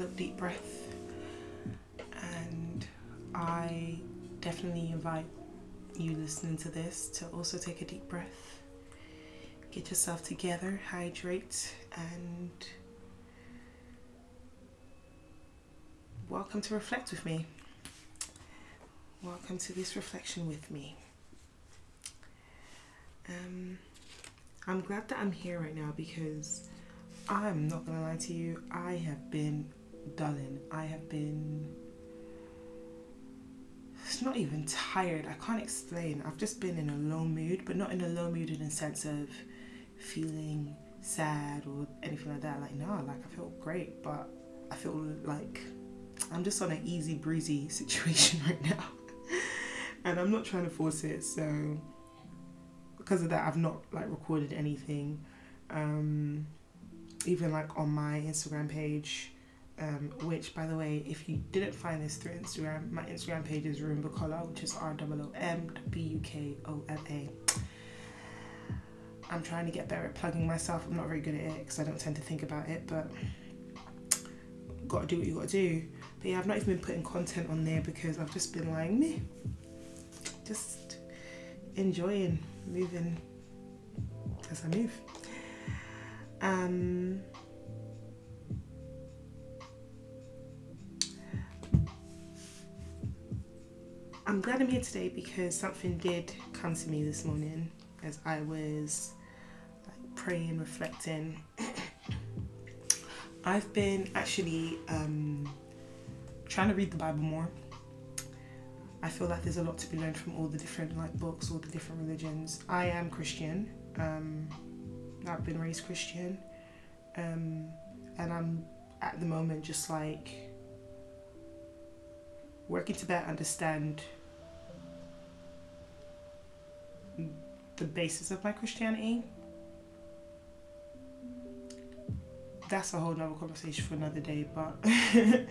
of deep breath And I definitely invite you listening to this to also take a deep breath. Get yourself together, hydrate, and welcome to Reflect with me. Welcome to this reflection with me. Um, I'm glad that I'm here right now because I'm not gonna lie to you, I have been dulling. I have been. It's not even tired. I can't explain. I've just been in a low mood, but not in a low mood in the sense of feeling sad or anything like that. Like, no, like I feel great, but I feel like I'm just on an easy breezy situation right now. and I'm not trying to force it, so because of that I've not like recorded anything. Um even like on my Instagram page. Um, which by the way, if you didn't find this through Instagram, my Instagram page is Room Bukola, which is R O O M B U K O L A. I'm trying to get better at plugging myself. I'm not very good at it because I don't tend to think about it, but gotta do what you gotta do. But yeah, I've not even been putting content on there because I've just been like me, just enjoying moving as I move. Um, I'm glad I'm here today because something did come to me this morning as I was like praying, reflecting. I've been actually um, trying to read the Bible more. I feel like there's a lot to be learned from all the different like books, all the different religions. I am Christian. Um, I've been raised Christian, um, and I'm at the moment just like working to better understand the basis of my Christianity. That's a whole nother conversation for another day, but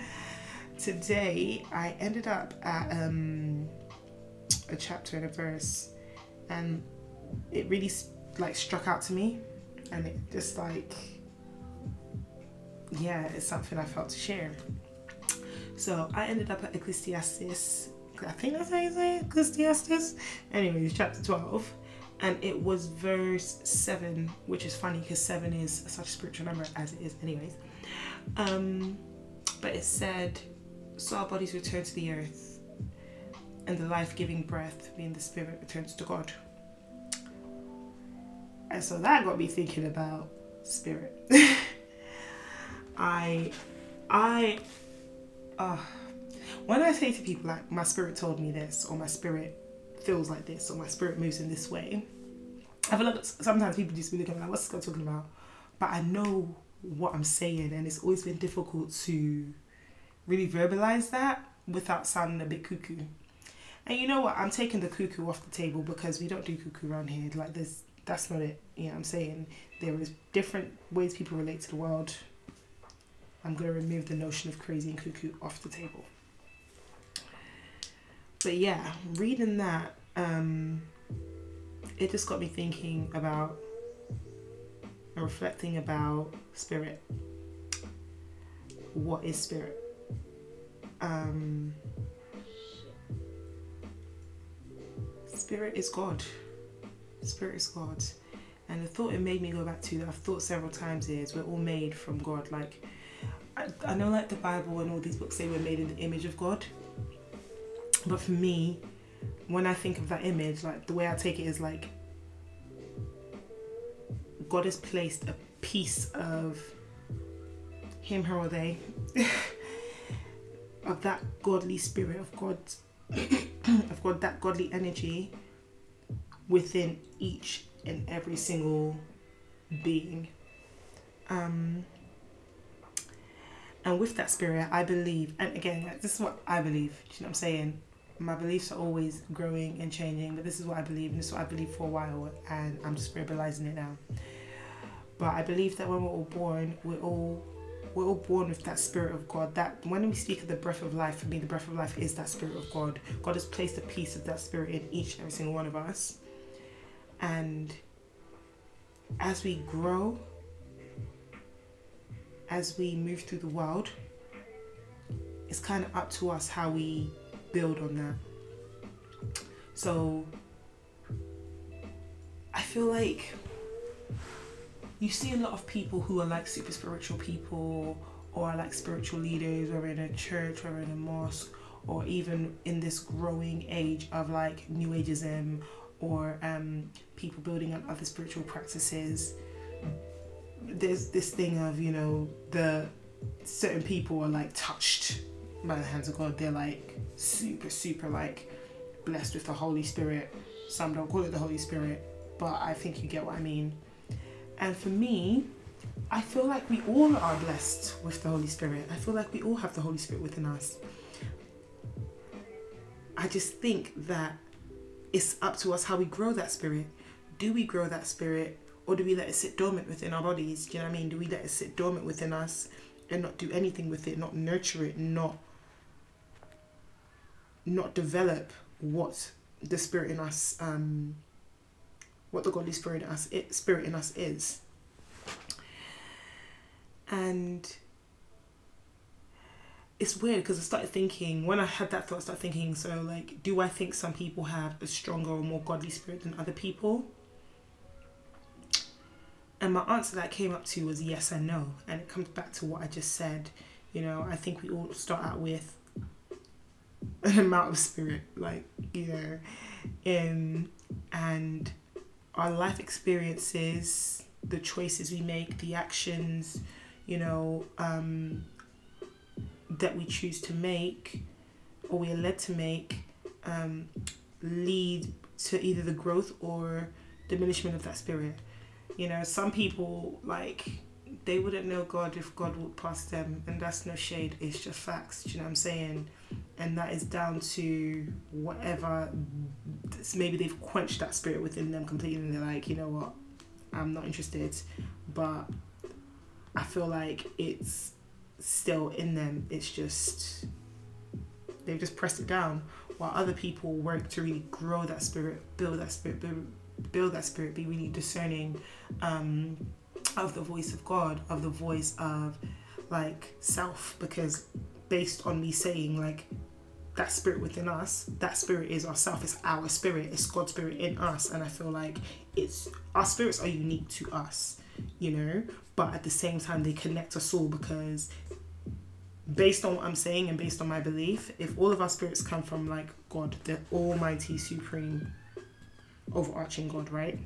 today I ended up at um, a chapter and a verse, and it really like struck out to me, and it just like yeah, it's something I felt to share. So I ended up at Ecclesiastes. I think that's how you say it, Ecclesiastes. Anyways, chapter twelve, and it was verse seven, which is funny because seven is such a spiritual number as it is, anyways. Um, but it said so our bodies return to the earth, and the life giving breath, being the spirit, returns to God. And so that got me thinking about spirit. I, I, uh, when I say to people like my spirit told me this, or my spirit feels like this, or my spirit moves in this way, I feel like sometimes people just be looking like, what's this guy talking about? But I know what I'm saying, and it's always been difficult to really verbalize that without sounding a bit cuckoo. And you know what? I'm taking the cuckoo off the table because we don't do cuckoo around here. Like there's that's not it. You know I'm saying? There is different ways people relate to the world. I'm gonna remove the notion of crazy and cuckoo off the table. But yeah, reading that, um, it just got me thinking about and reflecting about spirit. What is spirit? um, spirit is God. Spirit is God. And the thought it made me go back to that I've thought several times is we're all made from God. Like I, I know like the Bible and all these books say we're made in the image of God. But for me, when I think of that image, like the way I take it is like God has placed a piece of him, her, or they of that godly spirit of God of God that godly energy within each and every single being. Um, and with that spirit, I believe, and again, this is what I believe. you know what I'm saying? My beliefs are always growing and changing, but this is what I believe, and this is what I believe for a while, and I'm just verbalizing it now. But I believe that when we're all born, we're all we're all born with that spirit of God. That when we speak of the breath of life, for me, the breath of life is that spirit of God. God has placed a piece of that spirit in each and every single one of us. And as we grow, as we move through the world, it's kind of up to us how we build on that. So I feel like you see a lot of people who are like super spiritual people or are like spiritual leaders, whether in a church, whether in a mosque, or even in this growing age of like New Ageism or um, people building up other spiritual practices. There's this thing of, you know, the certain people are like touched by the hands of God. They're like super, super like blessed with the Holy Spirit. Some don't call it the Holy Spirit, but I think you get what I mean. And for me, I feel like we all are blessed with the Holy Spirit. I feel like we all have the Holy Spirit within us. I just think that it's up to us how we grow that spirit. Do we grow that spirit or do we let it sit dormant within our bodies? Do you know what I mean? Do we let it sit dormant within us and not do anything with it, not nurture it, not not develop what the spirit in us um what the godly spirit in us it, spirit in us is. And it's weird because I started thinking when I had that thought, I started thinking, so like, do I think some people have a stronger or more godly spirit than other people? And my answer that came up to was yes and no, and it comes back to what I just said. You know, I think we all start out with an amount of spirit, like you know, in and our life experiences, the choices we make, the actions, you know, um, that we choose to make or we are led to make um, lead to either the growth or diminishment of that spirit. You know, some people like they wouldn't know God if God walked past them, and that's no shade, it's just facts. Do you know what I'm saying? And that is down to whatever, maybe they've quenched that spirit within them completely, and they're like, you know what, I'm not interested. But I feel like it's still in them. It's just they've just pressed it down. While other people work to really grow that spirit, build that spirit, build, that spirit, be really discerning um, of the voice of God, of the voice of like self, because based on me saying like that spirit within us, that spirit is ourself, it's our spirit, it's God's spirit in us, and I feel like it's our spirits are unique to us, you know, but at the same time they connect us all because based on what I'm saying and based on my belief, if all of our spirits come from like God, the Almighty, Supreme, overarching God, right?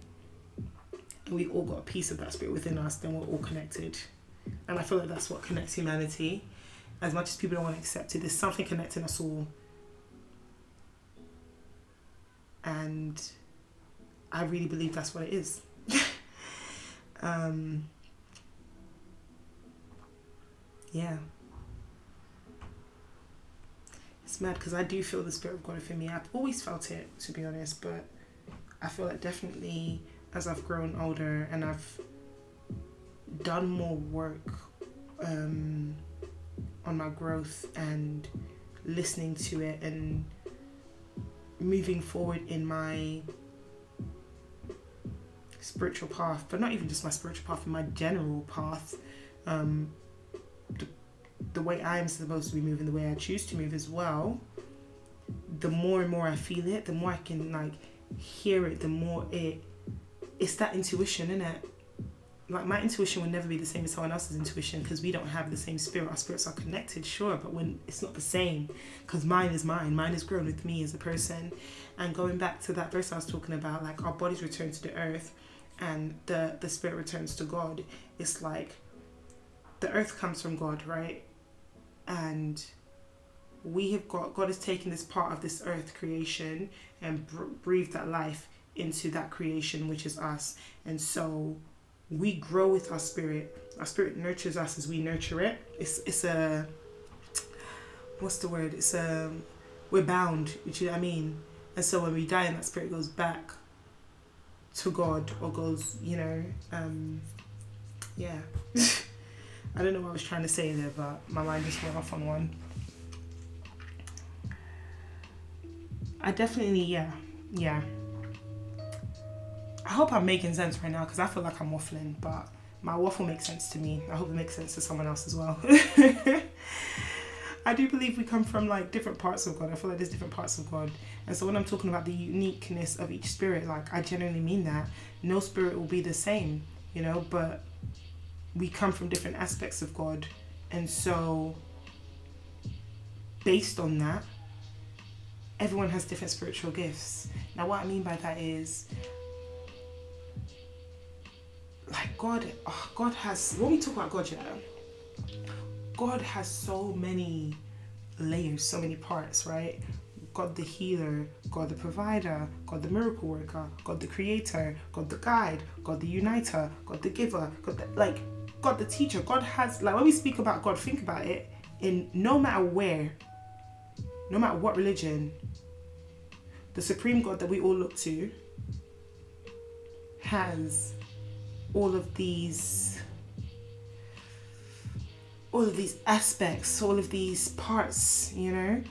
And we've all got a piece of that spirit within us, then we're all connected. And I feel like that's what connects humanity. As much as people don't want to accept it, there's something connecting us all. And I really believe that's what it is. um, yeah. It's mad because I do feel the spirit of God within me. I've always felt it, to be honest, but I feel like definitely as I've grown older and I've done more work um, on my growth and listening to it and moving forward in my spiritual path, but not even just my spiritual path, in my general path. Um, the, the way I am supposed to be moving, the way I choose to move as well, the more and more I feel it, the more I can like hear it, the more it it's that intuition, isn't it? Like my intuition will never be the same as someone else's intuition because we don't have the same spirit. Our spirits are connected, sure, but when it's not the same, because mine is mine. Mine has grown with me as a person. And going back to that verse I was talking about, like our bodies return to the earth, and the the spirit returns to God. It's like the earth comes from God, right? And we have got God has taken this part of this earth creation and breathed that life into that creation, which is us. And so we grow with our spirit. Our spirit nurtures us as we nurture it. It's it's a what's the word? It's a we're bound, which you what I mean. And so when we die, and that spirit goes back to God or goes, you know, um, yeah. I don't know what I was trying to say there, but my mind just went off on one. I definitely, yeah, yeah. I hope I'm making sense right now because I feel like I'm waffling, but my waffle makes sense to me. I hope it makes sense to someone else as well. I do believe we come from like different parts of God. I feel like there's different parts of God. And so when I'm talking about the uniqueness of each spirit, like I genuinely mean that. No spirit will be the same, you know, but we come from different aspects of God. And so based on that, everyone has different spiritual gifts. Now what I mean by that is like God oh, God has when we talk about God, you know, God has so many layers, so many parts, right? God the healer, God the provider, God the miracle worker, God the creator, God the guide, God the uniter, God the giver, God the like God the teacher. God has like when we speak about God, think about it in no matter where, no matter what religion, the supreme God that we all look to has all of these all of these aspects, all of these parts, you know.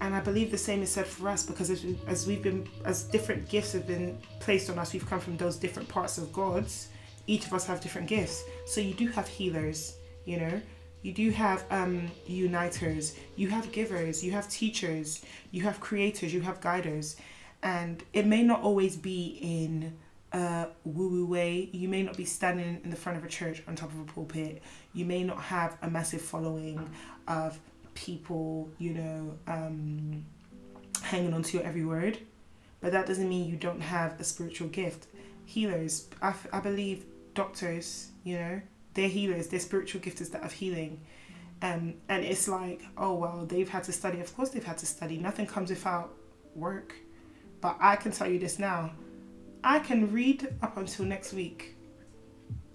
And I believe the same is said for us because as, we, as we've been, as different gifts have been placed on us, we've come from those different parts of God's. Each of us have different gifts. So you do have healers, you know. You do have um, uniters, you have givers, you have teachers, you have creators, you have guiders. And it may not always be in uh, woo woo way. You may not be standing in the front of a church on top of a pulpit. You may not have a massive following of people, you know, um, hanging on to your every word. But that doesn't mean you don't have a spiritual gift. Healers, I, I believe doctors, you know, they're healers, they're spiritual gifters that of healing. Um, and it's like, oh, well, they've had to study. Of course, they've had to study. Nothing comes without work. But I can tell you this now I can read up until next week.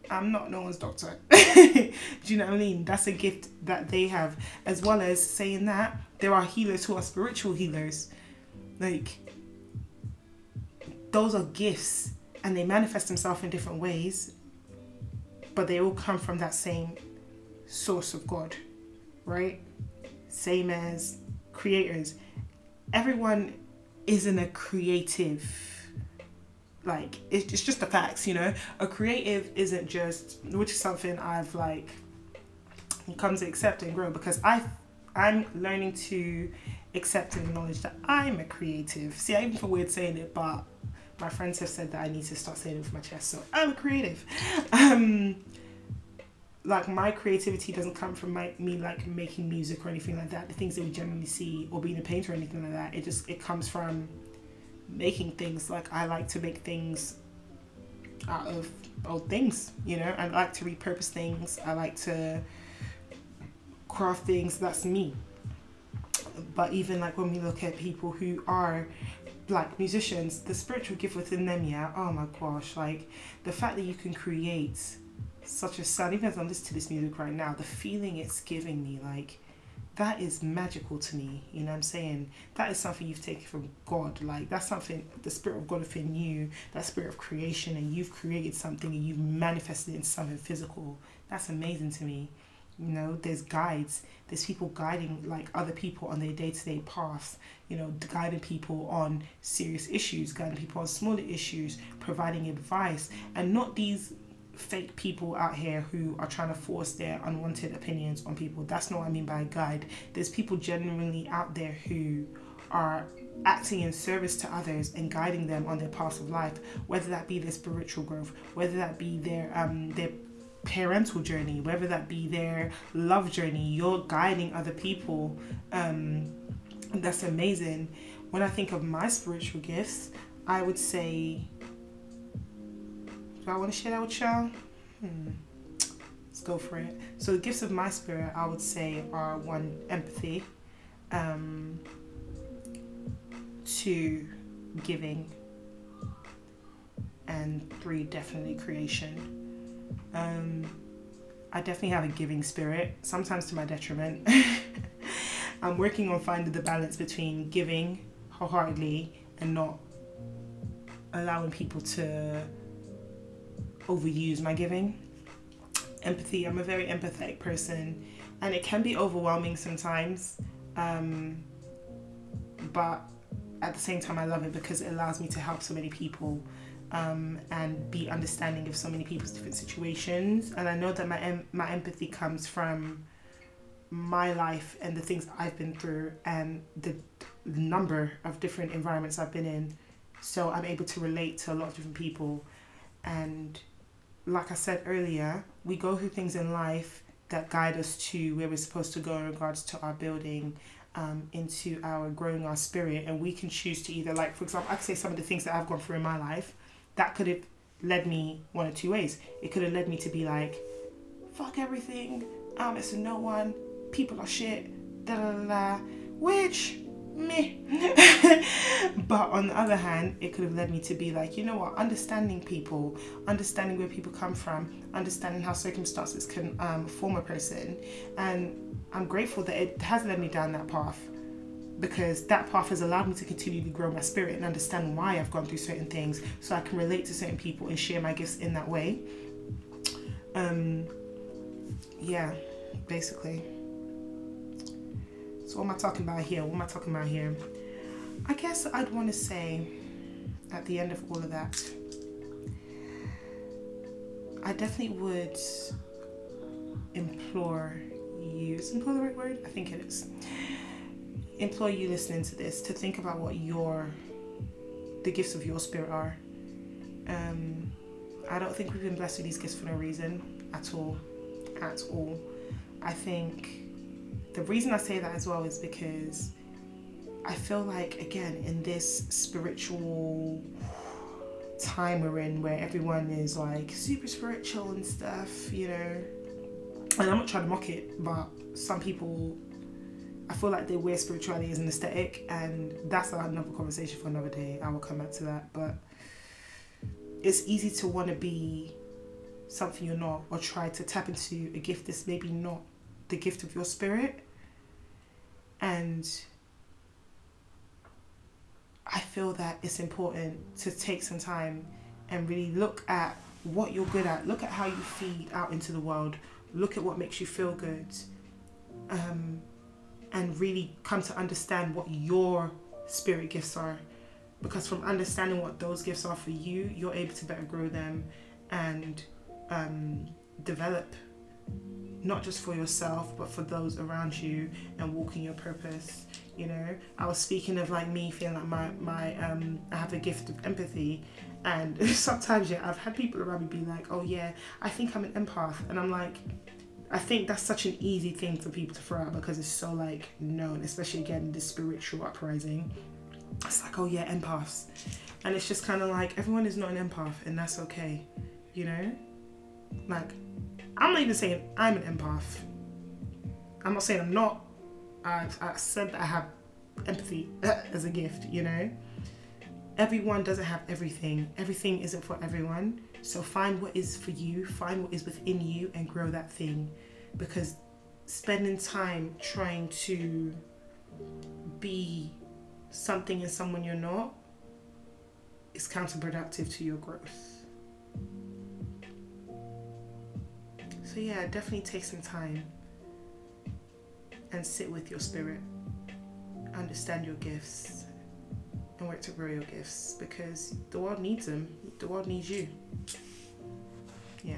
I'm not no one's doctor. Do you know what I mean? That's a gift that they have. As well as saying that there are healers who are spiritual healers. Like, those are gifts and they manifest themselves in different ways, but they all come from that same source of God, right? Same as creators. Everyone isn't a creative like it's just the facts you know? A creative isn't just which is something i've like come to accept and grow because i i'm learning to accept and acknowledge that i'm a creative. See i even feel weird saying it but my friends have said that i need to start saying it with my chest so i'm a creative. Um like my creativity doesn't come from my, me like making music or anything like that. The things that we generally see or being a painter or anything like that it just it comes from making things like I like to make things out of old things, you know, I like to repurpose things, I like to craft things, that's me. But even like when we look at people who are like musicians, the spiritual gift within them, yeah, oh my gosh, like the fact that you can create such a sound, even as I'm listening to this music right now, the feeling it's giving me, like that is magical to me. You know I'm saying? That is something you've taken from God. Like that's something the spirit of God within you, that spirit of creation, and you've created something and you've manifested it into something physical. That's amazing to me. You know, there's guides, there's people guiding like other people on their day to day path, you know, guiding people on serious issues, guiding people on smaller issues, providing advice, and not these fake people out here who are trying to force their unwanted opinions on people. That's not what I mean by guide. There's people genuinely out there who are acting in service to others and guiding them on their path of life, whether that be their spiritual growth, whether that be their um their parental journey, whether that be their love journey, you're guiding other people. Um that's amazing. When I think of my spiritual gifts, I would say I want to share that with y'all? Hmm. Let's go for it. So the gifts of my spirit, I would say, are one empathy, um, two giving, and three definitely creation. Um, I definitely have a giving spirit, sometimes to my detriment. I'm working on finding the balance between giving wholeheartedly and not allowing people to overuse my giving. Empathy, I'm a very empathetic person and it can be overwhelming sometimes. Um, but at the same time, I love it because it allows me to help so many people um, and be understanding of so many people's different situations. And I know that my em- my empathy comes from my life and the things I've been through and the number of different environments I've been in. So I'm able to relate to a lot of different people. And like I said earlier, we go through things in life that guide us to where we're supposed to go in regards to our building um, into our growing our spirit. And we can choose to either, like, for example, I could say some of the things that I've gone through in my life that could have led me one or two ways. It could have led me to be like, fuck everything, I'm missing no one, people are shit, da da da da, which me. but on the other hand, it could have led me to be like, you know what, understanding people, understanding where people come from, understanding how circumstances can um, form a person. And I'm grateful that it has led me down that path because that path has allowed me to continue to grow my spirit and understand why I've gone through certain things so I can relate to certain people and share my gifts in that way. Um, yeah, basically. So, what am I talking about here? What am I talking about here? I guess I'd want to say at the end of all of that, I definitely would implore you. Is implore the right word? I think it is. Implore you listening to this to think about what your the gifts of your spirit are. Um, I don't think we've been blessed with these gifts for no reason at all. At all. I think the reason I say that as well is because I feel like, again, in this spiritual time we're in where everyone is like super spiritual and stuff, you know. And I'm not trying to mock it, but some people, I feel like they wear spirituality as an aesthetic, and that's another conversation for another day. I will come back to that. But it's easy to want to be something you're not, or try to tap into a gift that's maybe not the gift of your spirit. And I feel that it's important to take some time and really look at what you're good at, look at how you feed out into the world, look at what makes you feel good, um, and really come to understand what your spirit gifts are. Because from understanding what those gifts are for you, you're able to better grow them and um, develop not just for yourself but for those around you and walking your purpose you know? I was speaking of like me feeling like my my um i have a gift of empathy and sometimes yeah i've had people around me be like oh yeah i think i'm an empath and i'm like i think that's such an easy thing for people to throw out because it's so like known especially again the spiritual uprising. It's like oh yeah empaths and it's just kind of like everyone is not an empath and that's okay you know? Like I'm not even saying I'm an empath. I'm not saying I'm not. I've, I've said that I have empathy uh, as a gift, you know? Everyone doesn't have everything. Everything isn't for everyone. So find what is for you, find what is within you, and grow that thing. Because spending time trying to be something and someone you're not is counterproductive to your growth. So, yeah, definitely take some time and sit with your spirit, understand your gifts, and work to grow your gifts because the world needs them. The world needs you. Yeah.